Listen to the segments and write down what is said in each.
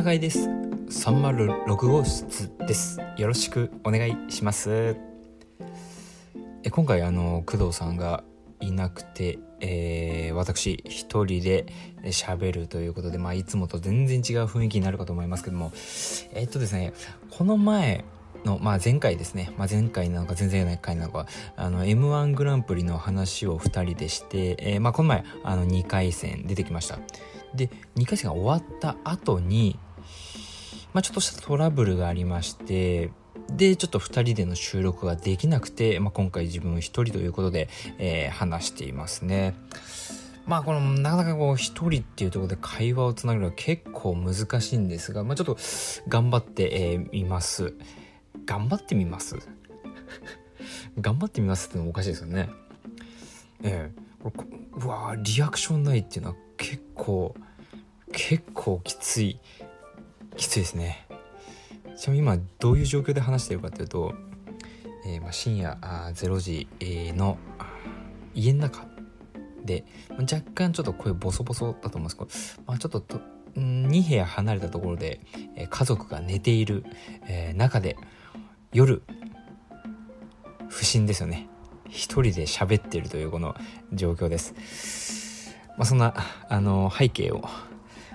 長井です。306号室です。よろしくお願いします。え今回あの工藤さんがいなくて、えー、私一人で喋るということで、まあ、いつもと全然違う雰囲気になるかと思いますけども。えっとですねこの前の、まあ、前回ですね、まあ、前回なのか全然ない回なのか。あの m 1グランプリの話を2人でして、えーまあ、この前あの2回戦出てきました。で2回戦が終わった後に、まあ、ちょっとしたトラブルがありましてでちょっと2人での収録ができなくて、まあ、今回自分1人ということで、えー、話していますね。まあこのなかなかこう一人っていうところで会話をつなげるのは結構難しいんですが、まあ、ちょっと頑張ってみ、ます。頑張ってみます？頑張ってみますってのもおかしいですよね。ええー、これうわリアクションないっていうのは結構結構きつい。きついですね。ちなみに今どういう状況で話してるかというと、えー、まあ深夜あ0時、の家の中で若干ちょっと声ボソボソだと思うんですけど、まあ、ちょっとと2部屋離れたところで、えー、家族が寝ている、えー、中で夜不審ですよね。一人で喋ってるというこの状況です。まあ、そんな、あの背景を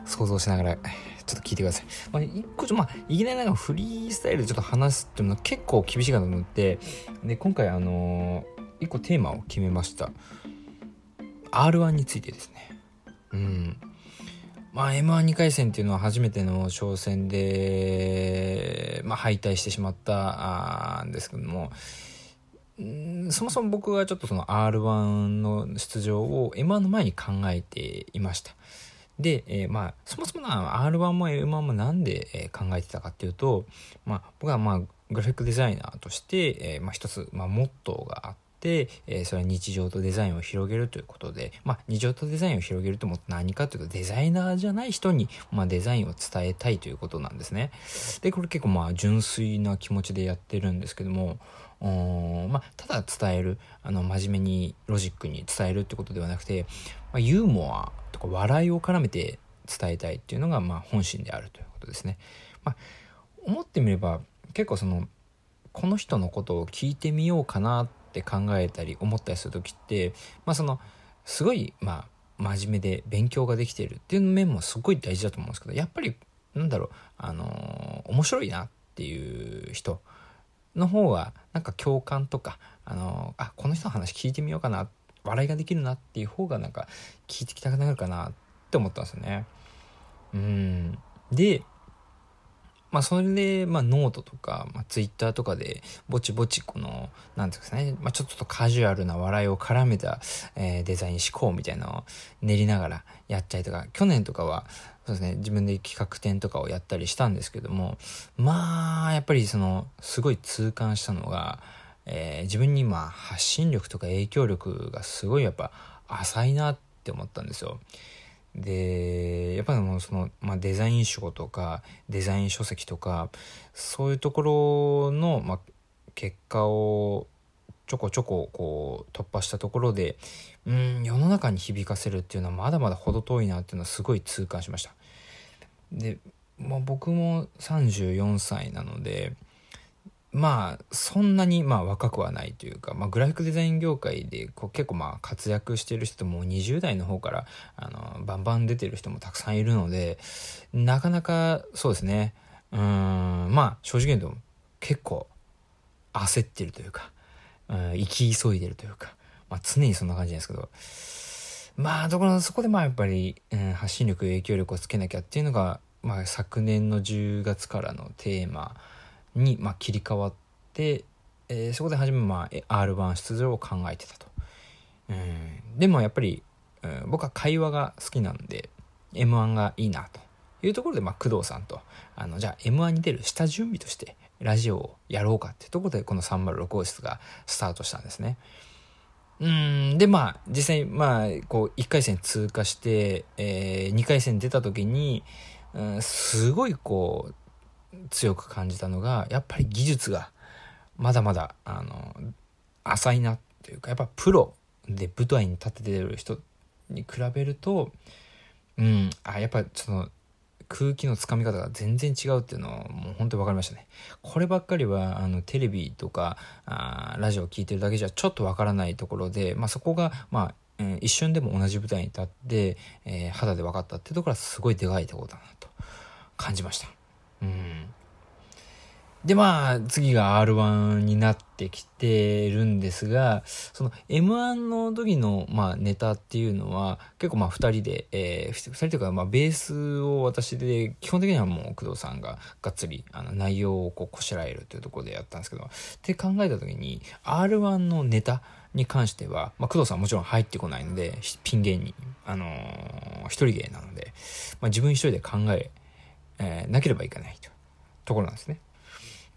想像しながら、ちょっと聞いてください。まあ、一個ちょ、まあ、いきなりなんかフリースタイルでちょっと話すっていうのは結構厳しいかなと思って、で、今回あのー、一個テーマを決めました。R1 についてですね。うん。まあ、M12 回戦っていうのは初めての挑戦で、まあ、敗退してしまったんですけども、そもそも僕はちょっとその R1 の出場を M1 の前に考えていました。で、えー、まあ、そもそもな R1 も M1 もなんで、え考えてたかっていうと、まあ、僕はまあ、グラフィックデザイナーとして、えー、まあ一つ、まあ、モットーがあって、えー、それは日常とデザインを広げるということで、まあ、日常とデザインを広げるとも何かというとデザイナーじゃない人に、まあ、デザインを伝えたいということなんですね。で、これ結構まあ純粋な気持ちでやってるんですけども、まあ、ただ伝えるあの真面目にロジックに伝えるってことではなくて、まあ、ユーモアとか笑いを絡めて伝えたいっていうのがまあ本心であるということですね。まあ、思ってみれば結構そのこの人のことを聞いてみようかなって考えたり思ったりする時って、まあ、そのすごいまあ真面目で勉強ができているっていう面もすごい大事だと思うんですけどやっぱりなんだろうあのー、面白いなっていう人の方がなんか共感とかあのあこの人の話聞いてみようかなって笑いができるなっていう方がなんか聞いてきたくなるかなって思ったんですよね。うんでまあそれで、まあ、ノートとか、まあ、ツイッターとかでぼちぼちこの何ていうんですかね、まあ、ちょっとカジュアルな笑いを絡めた、えー、デザイン思考みたいなのを練りながらやったりとか去年とかはそうですね、自分で企画展とかをやったりしたんですけども、まあ、やっぱりその、すごい痛感したのが、えー、自分にまあ発信力とか影響力がすごいやっぱ浅いなって思ったんですよ。で、やっぱりもうその、まあ、デザイン書とか、デザイン書籍とか、そういうところの、まあ、結果をちょこちょここう突破したところでうん世の中に響かせるっていうのはまだまだ程遠いなっていうのはすごい痛感しましたで、まあ、僕も34歳なのでまあそんなにまあ若くはないというか、まあ、グラフィックデザイン業界でこう結構まあ活躍してる人も20代の方からあのバンバン出てる人もたくさんいるのでなかなかそうですね。うんまあ正直言うと結構焦ってるというかうん、生き急いでるというか、まあ、常にそんな感じなんですけど、まあ、ところそこでまあやっぱり、うん、発信力、影響力をつけなきゃっていうのが、まあ、昨年の10月からのテーマに、まあ、切り替わって、えー、そこで初め、まあ、R1 出場を考えてたと。うん、でもやっぱり、うん、僕は会話が好きなんで、M1 がいいなというところで、まあ、工藤さんと、あの、じゃあ M1 に出る下準備として、ラジオをやろうかっていうところで、この306号室がスタートしたんですね。うん、で、まあ、実際、まあ、こう、1回戦通過して、えー、2回戦出た時に、うん、すごいこう、強く感じたのが、やっぱり技術が、まだまだ、あの、浅いなっていうか、やっぱプロで舞台に立ててる人に比べると、うん、あ、やっぱその、空気のつかみ方が全然違うっていうのはもう本当に分かりましたね。こればっかりはあのテレビとかあラジオを聴いてるだけじゃちょっと分からないところで、まあ、そこが、まあ、一瞬でも同じ舞台に立って、えー、肌で分かったっていうところはすごいでかいところだなと感じました。うん。で、まあ、次が R1 になってきてるんですが、その M1 の時の、まあ、ネタっていうのは、結構まあ、二人で、えー、二人というか、まあ、ベースを私で、基本的にはもう、工藤さんががっつり、あの、内容をこう、こしらえるというところでやったんですけど、って考えた時に、R1 のネタに関しては、まあ、工藤さんはもちろん入ってこないので、ピン芸人、あのー、一人芸なので、まあ、自分一人で考え、えー、なければいけないと。ところなんですね。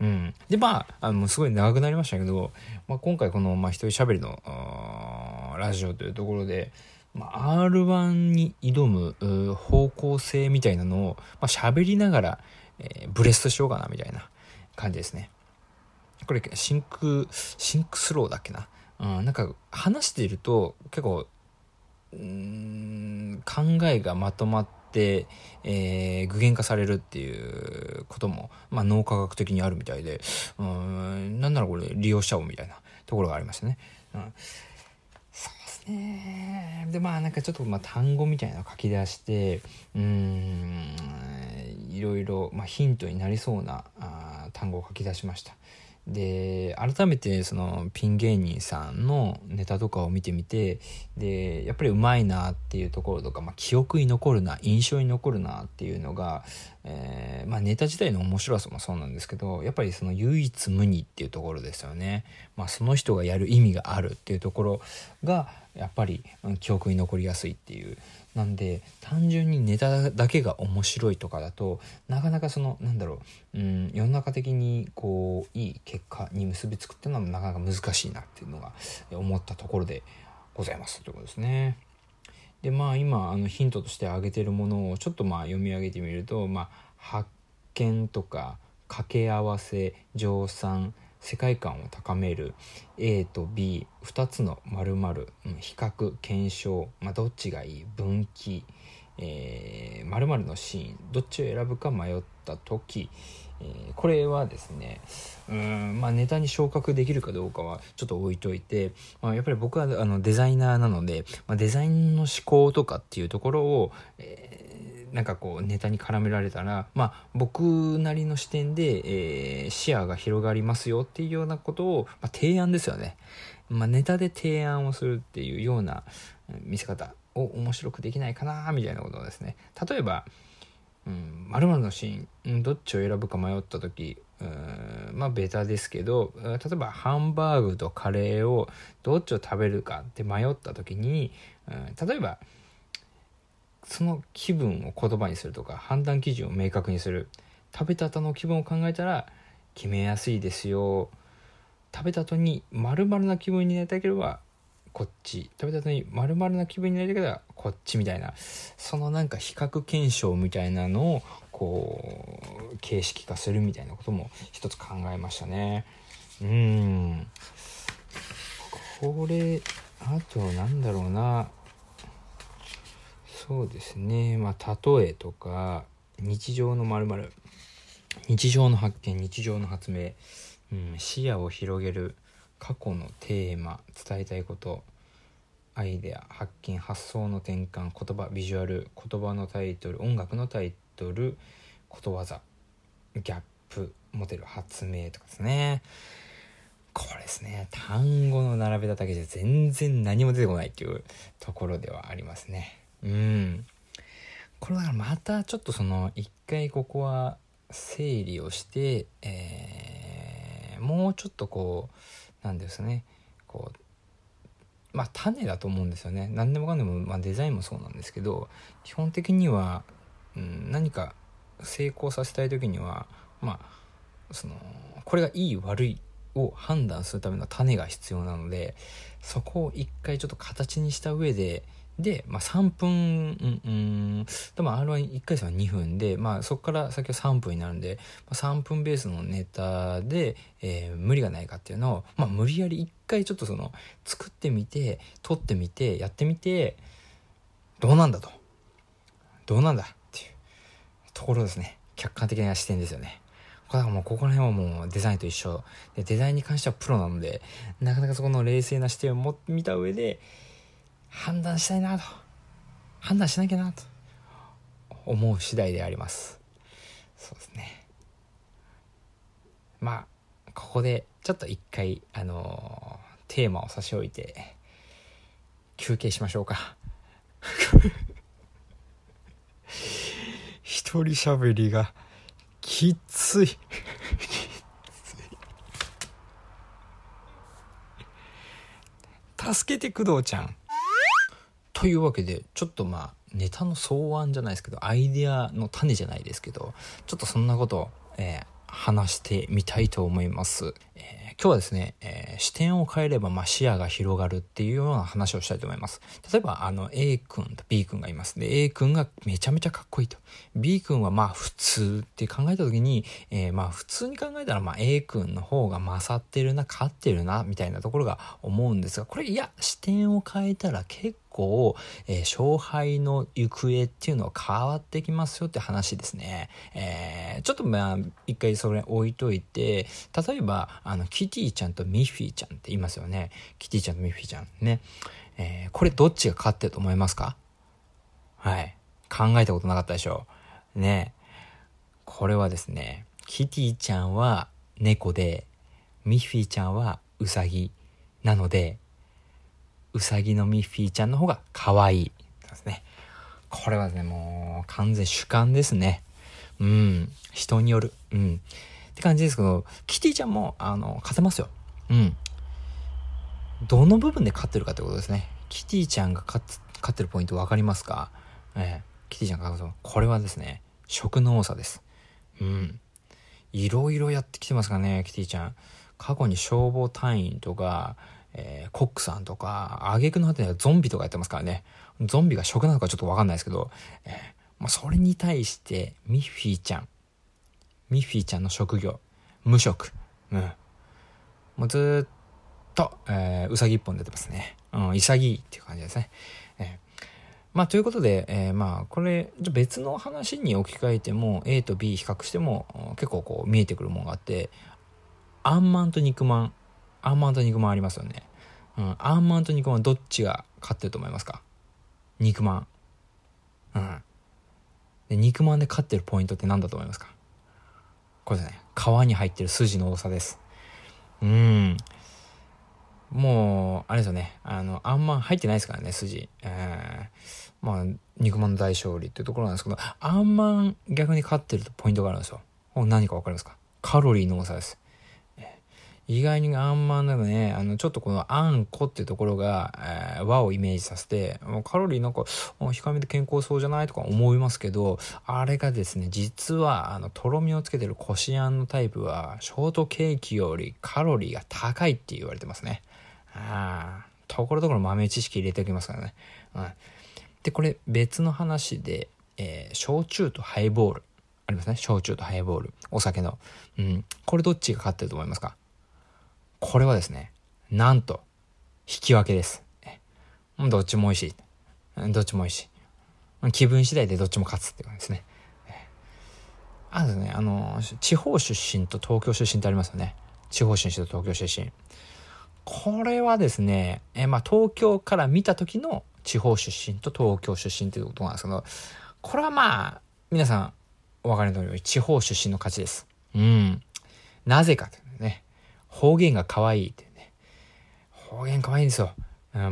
うん。で、まあ、あの、すごい長くなりましたけど、まあ、今回この、まあ、一人喋りの、ラジオというところで、まあ、R1 に挑む方向性みたいなのを、まあ、喋りながら、えー、ブレストしようかな、みたいな感じですね。これ、 think、think through だっけな。うん、なんか、話していると、結構、うん、考えがまとまって、、えー、具現化されるっていうことも、まあ、脳科学的にあるみたいで、うん、なんならこれ利用しちゃおうみたいなところがありましたね。うん、そうですね。で、まあなんかちょっとまあ単語みたいなのを書き出して、うん、いろいろ、まあ、ヒントになりそうなあ単語を書き出しました。で改めてそのピン芸人さんのネタとかを見てみてでやっぱりうまいなっていうところとか、まあ、記憶に残るな印象に残るなっていうのが、えー、まあ、ネタ自体の面白さもそうなんですけどやっぱりその唯一無二っていうところですよね、まあ、その人がやる意味があるっていうところがやっぱり記憶に残りやすいっていうなんで単純にネタだけが面白いとかだとなかなかそのなんだろう、うん、世の中的にこういい結果に結びつくっていうのはなかなか難しいなっていうのが思ったところでございますということですね。でまあ今あのヒントとして挙げてるものをちょっとまあ読み上げてみると、まあ、発見とか掛け合わせ乗算世界観を高める A と B2 つの〇〇、比較検証、まあ、どっちがいい分岐、えー、〇〇のシーンどっちを選ぶか迷った時、えー、これはですねうんまあネタに昇格できるかどうかはちょっと置いといて、まあ、やっぱり僕はあのデザイナーなので、まあ、デザインの思考とかっていうところを、えーなんかこうネタに絡められたらまあ僕なりの視点で、えー、視野が広がりますよっていうようなことを、まあ、提案ですよね、まあ、ネタで提案をするっていうような見せ方を面白くできないかなみたいなことをですね。例えば「まる、うん、のシーンどっちを選ぶか迷った時うんまあベタですけど例えばハンバーグとカレーをどっちを食べるかって迷った時に、うん、例えば「その気分を言葉にするとか判断基準を明確にする。食べた後の気分を考えたら決めやすいですよ。食べた後に丸々な気分になりたければこっち。食べた後に丸々な気分になりたければこっちみたいなそのなんか比較検証みたいなのをこう形式化するみたいなことも一つ考えましたね。うん。これあとなんだろうな。そうですね。まあ例えとか日常のまる日常の発見日常の発明、うん、視野を広げる。過去のテーマ伝えたいことアイデア発見発想の転換言葉ビジュアル言葉のタイトル音楽のタイトルことわざギャップモデル発明とかですね。これですね。単語の並べただけじゃ全然何も出てこないっていうところではありますね。うん。これだからまたちょっとその一回ここは整理をして、えー、もうちょっとこうなんですね。こうまあ種だと思うんですよね。何でもかんでも、まあ、デザインもそうなんですけど基本的には、うん、何か成功させたい時にはまあそのこれがいい悪いを判断するための種が必要なのでそこを一回ちょっと形にした上でで、まあ、3分、うん、うん、でも R11 回戦は2分で、まあ、そこから先は3分になるんで、まあ、3分ベースのネタで、えー、無理がないかっていうのを、まあ、無理やり1回ちょっとその、作ってみて、撮ってみて、やってみて、どうなんだと。どうなんだっていうところですね。客観的な視点ですよね。だからもうここら辺はもうデザインと一緒。でデザインに関してはプロなのでなかなかそこの冷静な視点をも見た上で判断したいなと。判断しなきゃなと。思う次第であります。そうですね。まあここでちょっと一回あのー、テーマを差し置いて休憩しましょうか。一人喋りが きつい。助けて工藤ちゃん。というわけでちょっとまあネタの草案じゃないですけどアイデアの種じゃないですけどちょっとそんなことを、えー、話してみたいと思います、えー今日はですね、えー、視点を変えればま視野が広がるっていうような話をしたいと思います。例えば、あの、A 君と B 君がいます。で、A 君がめちゃめちゃかっこいいと。B 君はまあ普通って考えた時に、えー、まあ普通に考えたらまあ A 君の方が勝ってるな、勝ってるな、みたいなところが思うんですが、これいや、視点を変えたら結構、えー、勝敗の行方っていうのは変わってきますよって話ですね。えー、ちょっとまあ、一回それ置いといて、例えば、あの、キティちゃんとミッフィーちゃんって言いますよね。キティちゃんとミッフィーちゃんね。えー、これどっちが勝ってると思いますか？はい。考えたことなかったでしょう。ね。これはですね、キティちゃんは猫で、ミッフィーちゃんはウサギなので、うさぎのミッフィーちゃんの方が可愛いですね。これはね、もう完全主観ですね。うん。人による。うん。って感じですけど、キティちゃんも、あの、勝てますよ。うん。どの部分で勝ってるかってことですね。キティちゃんが勝ってるポイント分かりますか？ええキティちゃんが勝つこれはですね、食の多さです。うん。いろいろやってきてますからね、キティちゃん。過去に消防隊員とか、えー、コックさんとか、挙句の果てにはゾンビとかやってますからね。ゾンビが食なのかちょっとわかんないですけど、えー、まあ、それに対して、ミッフィーちゃん。ミッフィーちゃんの職業。無職。うん。もうずっと、えー、うさぎ一本出てますね。うん、潔いっていう感じですね。えー、まあ、ということで、えー、まあ、これ、別の話に置き換えても、A と B 比較しても、結構こう、見えてくるものがあって、アンマンと肉まん。アンマンと肉まんありますよね。うん、アンマンと肉まんどっちが勝ってると思いますか？肉まん。うん。で、肉まんで勝ってるポイントって何だと思いますか？これですね。皮に入ってる筋の多さです。うん。もう、あれですよね。あの、あんま入ってないですからね、筋。えー、まあ、肉まんの大勝利っていうところなんですけど、あんまん逆に勝ってるポイントがあるんですよ。何かわかりますか？カロリーの多さです。意外にあんまなんかね、あの、ちょっとこのあんこっていうところが、えー、和をイメージさせて、カロリーなんか、控えめで健康そうじゃないとか思いますけど、あれがですね、実は、あの、とろみをつけてるこしあんのタイプは、ショートケーキよりカロリーが高いって言われてますね。ああ、ところどころ豆知識入れておきますからね。うん。で、これ別の話で、えー、焼酎とハイボール。ありますね。焼酎とハイボール。お酒の。うん。これどっちが勝ってると思いますか？これはですね、なんと、引き分けです。どっちも美味しい。どっちも美味しい。気分次第でどっちも勝つって感じですね。あとね、あの、地方出身と東京出身ってありますよね。地方出身と東京出身。これはですね、えまあ、東京から見た時の地方出身と東京出身っていうことなんですけど、これはまあ、皆さんお分かりの通り、地方出身の勝ちです。うん。なぜかと。方言が可愛いってね。方言可愛いんですよ。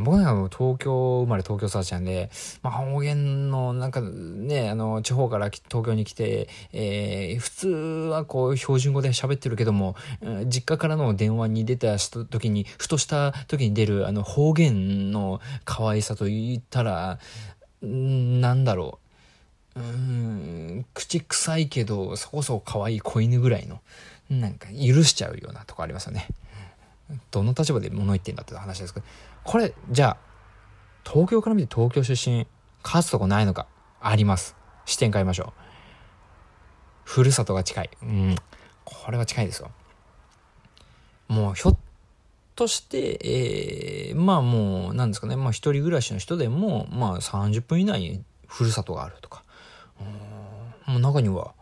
僕なんか東京生まれ東京育ちなんで、まあ、方言のなんかね、あの、地方から東京に来て、えー、普通はこう標準語で喋ってるけども、実家からの電話に出た時に、ふとした時に出るあの方言の可愛さと言ったら、なんだろう。うん、口臭いけど、そこそこ可愛い子犬ぐらいの。なんか許しちゃうようなとこありますよね。どの立場で物言ってんだって話ですけど、これ、じゃあ、東京から見て東京出身、勝つとこないのかあります。視点変えましょう。ふるさとが近い。うん。これは近いですよ。もう、ひょっとして、えー、まあもう、なんですかね、まあ一人暮らしの人でも、まあ30分以内にふるさとがあるとか。うんもう中には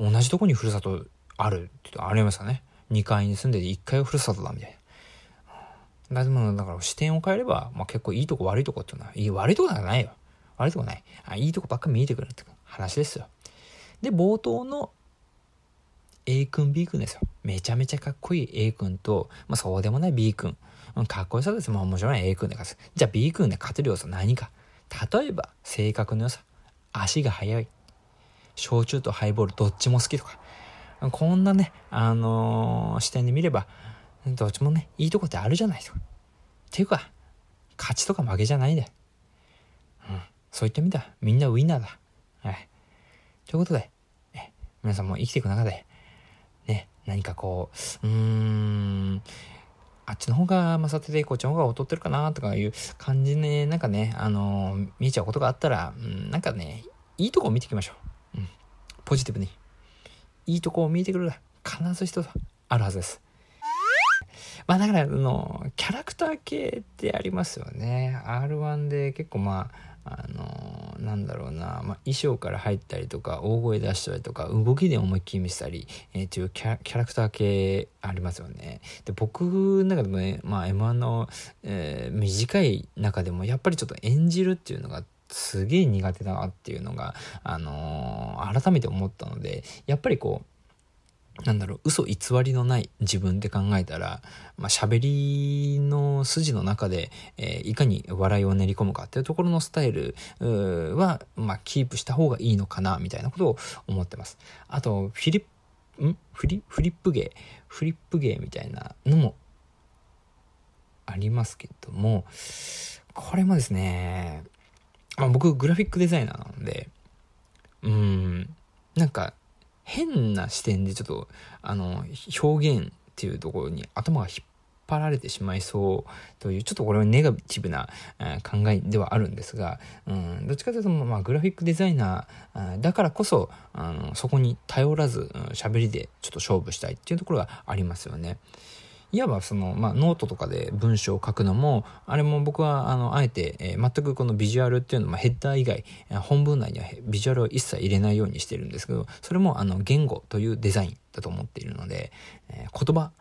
同じとこにふるさとあるって言うとありますかね2階に住んでて1階はふるさとだみたいな。だだから視点を変えれば、まあ、結構いいとこ悪いとこっていうのはいい悪いとこなんかないよ。悪いとこないあ。いいとこばっか見えてくるって話ですよ。で、冒頭の A 君 B 君ですよ。めちゃめちゃかっこいい A 君と、まあ、そうでもない B 君。かっこよさです。まあもちろん A 君で勝つ。じゃあ B 君で勝てる要素何か。例えば、性格の良さ。足が速い。焼酎とハイボールどっちも好きとか。こんなね、あのー、視点で見れば、どっちもね、いいとこってあるじゃないですか。っていうか、勝ちとか負けじゃないんだよ。うん。そういった意味では、みんなウィンナーだ。はい。ということで、え皆さんも生きていく中で、ね、何かこう、うーん、あっちの方が勝ってて、こっちの方が劣ってるかなとかいう感じで、ねなんかね、あのー、見えちゃうことがあったら、うん、なんかね、いいとこを見ていきましょう。うん。ポジティブに。いいとこを見えてくる必ず一つあるはずです。まあだから、あの、キャラクター系ってありますよね。R1 で結構まあ、あのなんだろうな、まあ、衣装から入ったりとか大声出したりとか動きで思いっきり見せたり、えー、っていうキャラクター系ありますよねで僕の中でもね、まあ、m 1の、えー、短い中でもやっぱりちょっと演じるっていうのがすげえ苦手だなっていうのが、あのー、改めて思ったのでやっぱりこうなんだろう、嘘偽りのない自分で考えたら、まあ、喋りの筋の中で、えー、いかに笑いを練り込むかっていうところのスタイルは、まあ、キープした方がいいのかな、みたいなことを思ってます。あと、フィリップ、ん？フリフリップ芸？フリップ芸みたいなのもありますけども、これもですね、まあ、僕グラフィックデザイナーなので、うん、なんか変な視点でちょっと、あの、表現っていうところに頭が引っ張られてしまいそうという、ちょっとこれはネガティブな、考えではあるんですが、うん、どっちかというと、まあ、グラフィックデザイナーだからこそ、あのそこに頼らず、喋、うん、りでちょっと勝負したいっていうところがありますよね。いわばその、まあ、ノートとかで文章を書くのも、あれも僕は、あの、あえて、えー、全くこのビジュアルっていうのも、ヘッダー以外、本文内にはビジュアルを一切入れないようにしてるんですけど、それも、あの、言語というデザインだと思っているので、えー、言葉、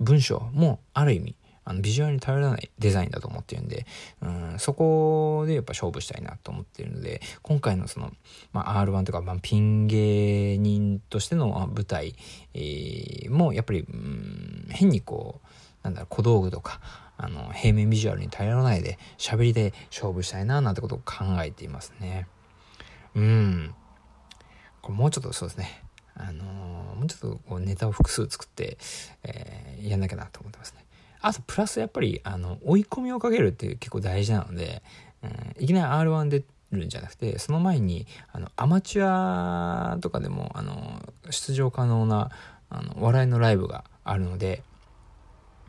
文章も、ある意味、あのビジュアルに頼らないデザインだと思ってるんで、うん、そこでやっぱ勝負したいなと思ってるので、今回のその、まあ、R1 とか、まあ、ピン芸人としての舞台、えー、もやっぱり、うん、変にこう、なんだろう、小道具とか、あの、平面ビジュアルに頼らないで、喋りで勝負したいな、なんてことを考えていますね。うん。これもうちょっとそうですね。あのー、もうちょっとこうネタを複数作って、えー、やんなきゃなと思ってますね。あと、プラスやっぱり、あの、追い込みをかけるって結構大事なので、うん、いきなり R1 出るんじゃなくて、その前に、あの、アマチュアとかでも、あの、出場可能な、あの、笑いのライブがあるので、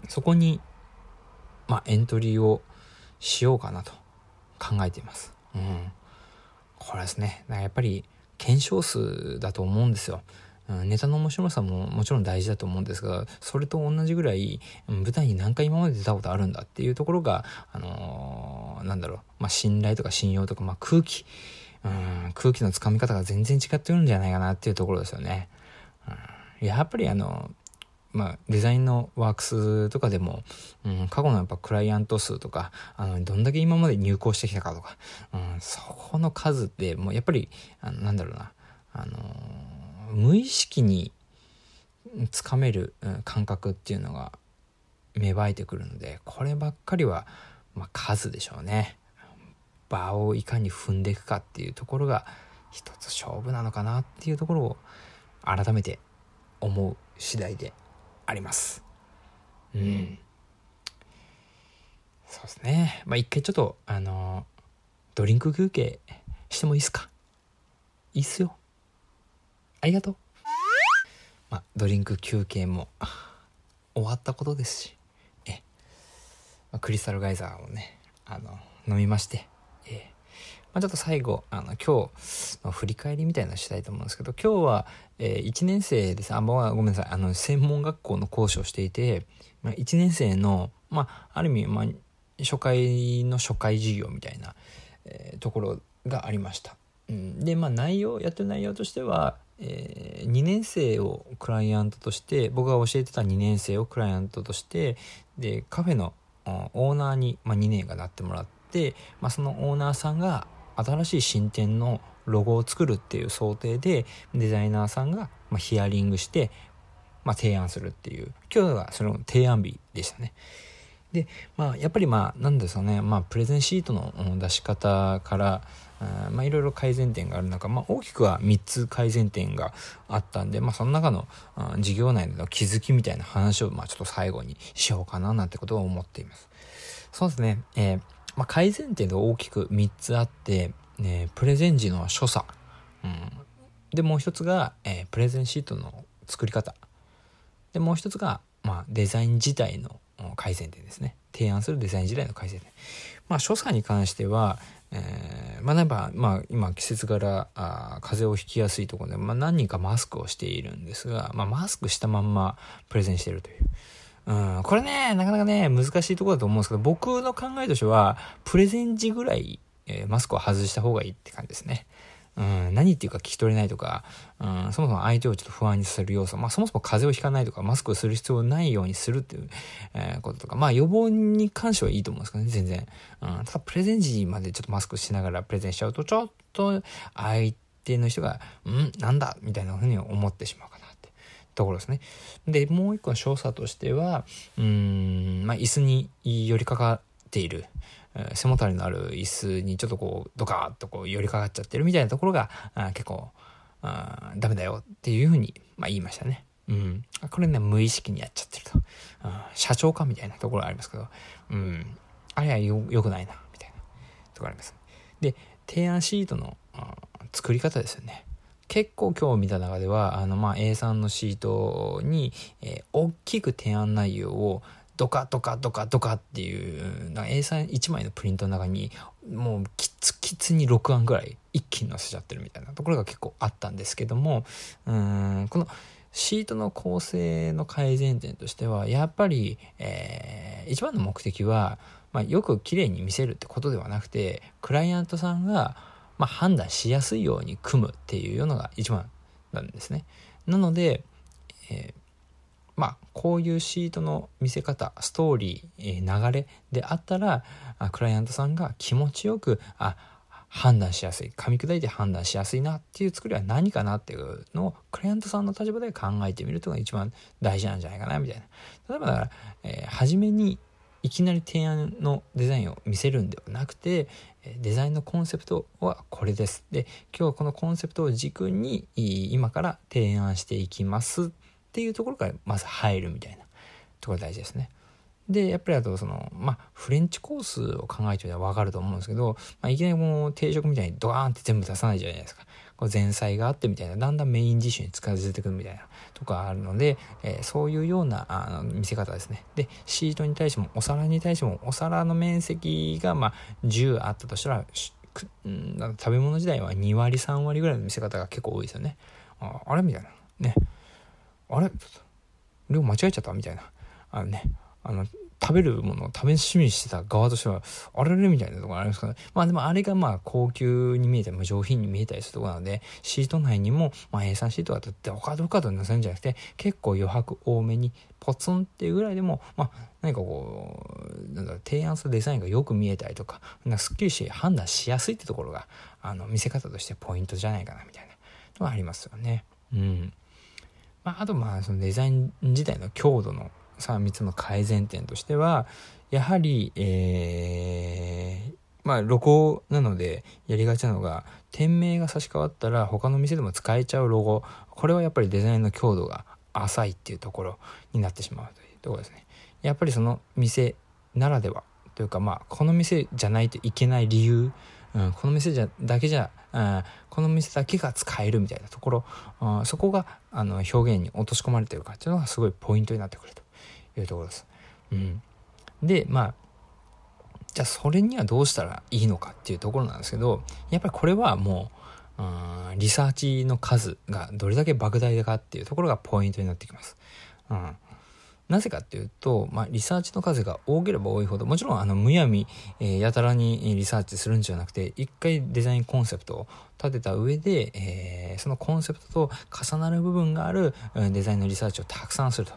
そこに、まあ、エントリーをしようかなと考えています。うん。これですね。やっぱり、検証数だと思うんですよ。ネタの面白さももちろん大事だと思うんですが、それと同じぐらい、舞台に何回今まで出たことあるんだっていうところが、あのー、なんだろう、まあ、信頼とか信用とか、まあ、空気、うん、空気のつかみ方が全然違ってるんじゃないかなっていうところですよね。うん、やっぱりあの、まあ、デザインのワークスとかでも、うん、過去のやっぱクライアント数とか、あの、どんだけ今まで入稿してきたかとか、うん、そこの数って、もうやっぱり、あのなんだろうな、あのー無意識につかめる感覚っていうのが芽生えてくるのでこればっかりは、まあ、数でしょうね。場をいかに踏んでいくかっていうところが一つ勝負なのかなっていうところを改めて思う次第であります。うん。そうですね。まあ一回ちょっとあのドリンク休憩してもいいっすか？いいっすよ。ありがとう。まあ、ドリンク休憩も終わったことですし、え、まあ、クリスタルガイザーをね、あの、飲みまして、えまあ、ちょっと最後、あの、今日の振り返りみたいなのしたいと思うんですけど、今日は、えー、1年生です。あ、まあ、ごめんなさい。あの、専門学校の講師をしていて、まあ、1年生の、まあ、ある意味、まあ、初回の初回授業みたいな、えー、ところがありました。うん、でまあ内容やってる内容としては、えー、2年生をクライアントとして僕が教えてた2年生をクライアントとしてでカフェのオーナーに、まあ、2年がなってもらって、まあ、そのオーナーさんが新しい新店のロゴを作るっていう想定でデザイナーさんが、まあ、ヒアリングして、まあ、提案するっていう今日がその提案日でしたね。でまあやっぱりまあなんですかねまあプレゼンシートの出し方からまあいろいろ改善点がある中、まあ、大きくは3つ改善点があったんで、まあ、その中の事業内での気づきみたいな話を、まあ、ちょっと最後にしようかななんてことを思っています。そうですね、えーまあ、改善点が大きく3つあって、ね、プレゼン時の所作、うん、でもう一つが、えー、プレゼンシートの作り方。でもう一つが、まあ、デザイン自体の改善点ですね。提案するデザイン自体の改善点。まあ所作に関しては、えー、まあなんか、まあ今季節柄あ風邪をひきやすいところで、まあ何人かマスクをしているんですが、まあマスクしたまんまプレゼンしているという。うん、これね、なかなかね、難しいところだと思うんですけど、僕の考えとしては、プレゼン時ぐらい、えー、マスクを外した方がいいって感じですね。うん、何っていうか聞き取れないとか、うん、そもそも相手をちょっと不安にさせる要素、まあそもそも風邪をひかないとか、マスクをする必要ないようにするっていう、えー、こととか、まあ予防に関してはいいと思うんですけどね、全然。うん、ただプレゼン時までちょっとマスクしながらプレゼンしちゃうと、ちょっと相手の人が、うん、なんだみたいなふうに思ってしまうかなって。ところですね。で、もう一個の少佐としては、うん、まあ、椅子に寄りかかっている、背もたれのある椅子にちょっとこう、ドカーッとこう寄りかかっちゃってるみたいなところが、あ結構、あダメだよっていうふうに、まあ、言いましたね。うん。これね、無意識にやっちゃってると。うん社長かみたいなところありますけど、うん。あれはよ、良くないな、みたいなところあります。で、提案シートの、作り方ですよね。結構今日見た中では、あの、まあ、A3 のシートに、えー、大きく提案内容をドカドカドカドカっていう、A31 枚のプリントの中に、もうキツキツに6案ぐらい一気に載せちゃってるみたいなところが結構あったんですけども、うん、このシートの構成の改善点としては、やっぱり、えー、一番の目的は、まあ、よく綺麗に見せるってことではなくて、クライアントさんが、まあ、判断しやすいように組むっていうのが一番なんですね。なので、えー、まあ、こういうシートの見せ方、ストーリー、えー、流れであったら、クライアントさんが気持ちよく、あ、判断しやすい、噛み砕いて判断しやすいなっていう作りは何かなっていうのを、クライアントさんの立場で考えてみるというのが一番大事なんじゃないかな、みたいな。例えばだから、えー、初めにいきなり提案のデザインを見せるんではなくて、デザインのコンセプトはこれです。で、今日はこのコンセプトを軸に今から提案していきますっていうところからまず入るみたいなところが大事ですね。で、やっぱりあとその、まあ、フレンチコースを考えておいたらわかると思うんですけど、まあ、いきなりもう定食みたいにドワーンって全部出さないじゃないですか。こう前菜があってみたいな、だんだんメインディッシュに近づいてくるみたいなとかあるので、えー、そういうようなあの見せ方ですね。で、シートに対しても、お皿に対しても、お皿の面積が、まあ、10あったとしたら、食べ物自体は2割3割ぐらいの見せ方が結構多いですよね。ああれみたいな。ね。あれ？量間違えちゃった？みたいな。あのね、あの、食べるものを試しみしてた側としては、あれれ？みたいなところありますから、ね、まあでもあれがまあ高級に見えたり、上品に見えたりするところなので、シート内にも、まあ A3 シートがあって他どかと載せるんじゃなくて、結構余白多めにポツンっていうぐらいでも、まあ何かこう、なんだ、提案するデザインがよく見えたりとか、なんかすっきりして判断しやすいってところが、あの、見せ方としてポイントじゃないかなみたいなのがありますよね。うん。まあ、あとまあそのデザイン自体の強度の3つの改善点としてはやはり、えー、まあロゴなのでやりがちなのが店名が差し替わったら他の店でも使えちゃうロゴ。これはやっぱりデザインの強度が浅いっていうところになってしまうというところですね。やっぱりその店ならではというかまあこの店じゃないといけない理由、うん、この店じゃだけじゃ、この店だけが使えるみたいなところ、うん、そこがあの表現に落とし込まれてるかっていうのがすごいポイントになってくるというところです。うん、でまあじゃあそれにはどうしたらいいのかっていうところなんですけどやっぱりこれはもううんリサーチの数がどれだけ莫大かっていうところがポイントになってきます。うんなぜかっていうと、まあ、リサーチの数が多ければ多いほど、もちろんあのむやみ、えー、やたらにリサーチするんじゃなくて、一回デザインコンセプトを立てた上で、えー、そのコンセプトと重なる部分がある、デザインのリサーチをたくさんすると。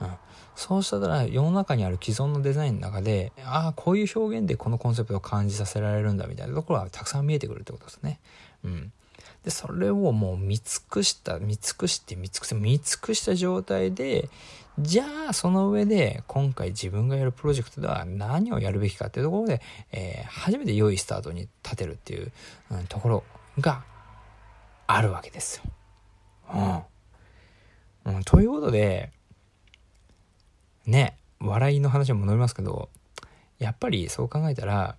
うん、そうしたら世の中にある既存のデザインの中で、ああ、こういう表現でこのコンセプトを感じさせられるんだみたいなところはたくさん見えてくるってことですね。うん。で、それをもう見尽くした、見尽くして見尽くして見尽くした状態で、じゃあその上で今回自分がやるプロジェクトでは何をやるべきかっていうところで、えー、初めて良いスタートに立てるっていう、うん、ところがあるわけですよ。うん。うん、ということで、ね、笑いの話も戻りますけど、やっぱりそう考えたら、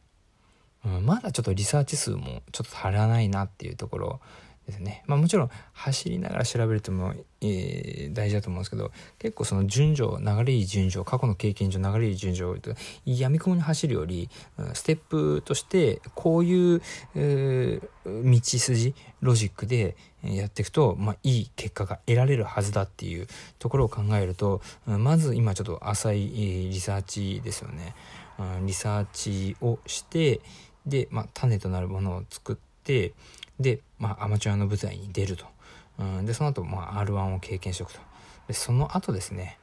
まだちょっとリサーチ数もちょっと足らないなっていうところですね。まあもちろん走りながら調べるとも、えー、大事だと思うんですけど、結構その順序、流れいい順序、過去の経験上流れいい順序と、闇雲に走るより、ステップとしてこういう、えー、道筋、ロジックでやっていくと、まあいい結果が得られるはずだっていうところを考えると、まず今ちょっと浅いリサーチですよね。リサーチをして、で、まあ、種となるものを作って、で、まあ、アマチュアの舞台に出ると。うん、で、その後、まあ、R1 を経験しておくと。で、その後ですね、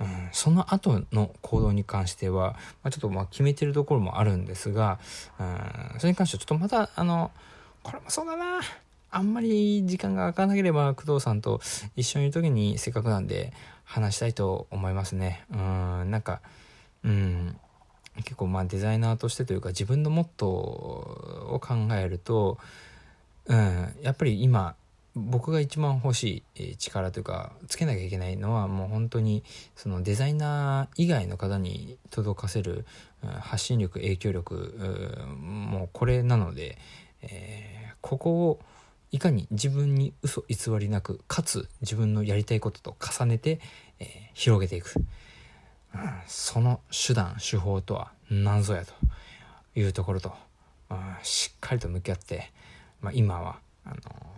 うん、その後の行動に関しては、まあ、ちょっとまあ決めてるところもあるんですが、うん、それに関してはちょっとまた、あの、これもそうだな。あんまり時間が空かなければ工藤さんと一緒にいる時にせっかくなんで話したいと思いますね。うん、なんか、うん、結構まあデザイナーとしてというか自分のモットーを考えると、うん、やっぱり今僕が一番欲しい力というかつけなきゃいけないのはもう本当にそのデザイナー以外の方に届かせる発信力影響力もうこれなので、えー、ここをいかに自分に嘘偽りなくかつ自分のやりたいことと重ねて、えー、広げていく。その手段手法とは何ぞやというところと、しっかりと向き合って、まあ、今はあの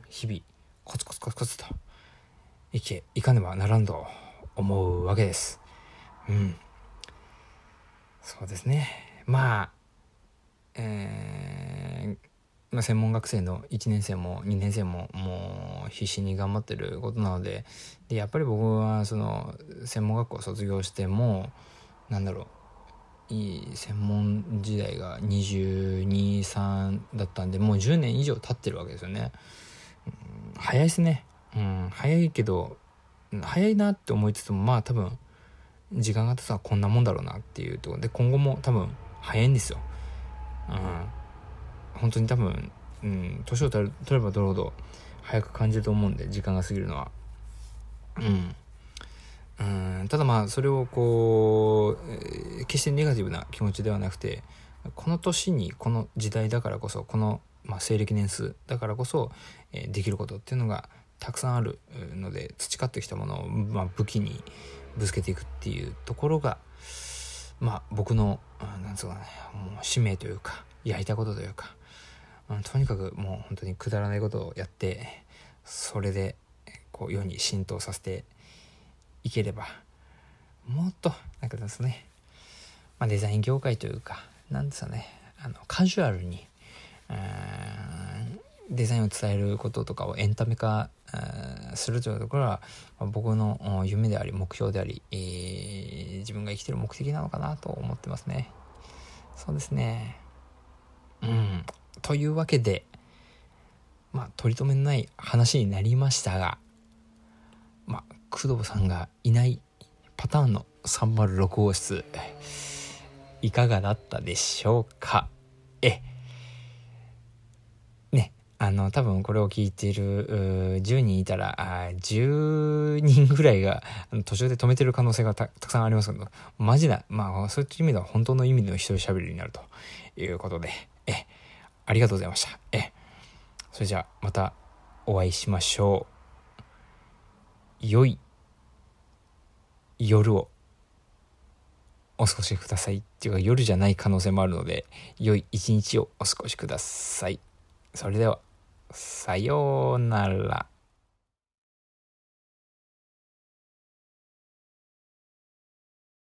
日々コツコツコツコツと生きいかねばならんと思うわけです。うん。そうですね。まあ、えー、まあ、専門学生の1年生も2年生ももう必死に頑張ってることなのででやっぱり僕はその専門学校卒業してもなんだろういい専門時代が223だったんでもう10年以上経ってるわけですよね、うん、早いですね、うん、早いけど早いなって思いつつもまあ多分時間が経つのはこんなもんだろうなっていうところ。で今後も多分早いんですよ、うん。本当に多分、うん、年を取れば取るほど早く感じると思うんで時間が過ぎるのは。うん。うんただまあそれをこう、決してネガティブな気持ちではなくてこの年にこの時代だからこそこの、まあ、西暦年数だからこそ、えー、できることっていうのがたくさんあるので培ってきたものを、まあ、武器にぶつけていくっていうところがまあ僕のなんつうかねもう使命というかやりたことというかとにかくもう本当にくだらないことをやってそれでこう世に浸透させていければもっとなんかですね、まあ、デザイン業界というかなんですかねあのカジュアルにデザインを伝えることとかをエンタメ化するというところは僕の夢であり目標であり、えー、自分が生きてる目的なのかなと思ってますね。そうですね。というわけで、まあ、取り留めのない話になりましたが、まあ、工藤さんがいないパターンの306号室、いかがだったでしょうか？え、ね、あの、多分これを聞いている10人いたら、10人ぐらいが途中で止めてる可能性がたくさんありますけど、マジな、まあ、そういう意味では本当の意味の一人喋りになるということで、え、ありがとうございました。え、それじゃあまたお会いしましょう。良い夜をお過ごしください。っていうか夜じゃない可能性もあるので、良い一日をお過ごしください。それでは、さようなら。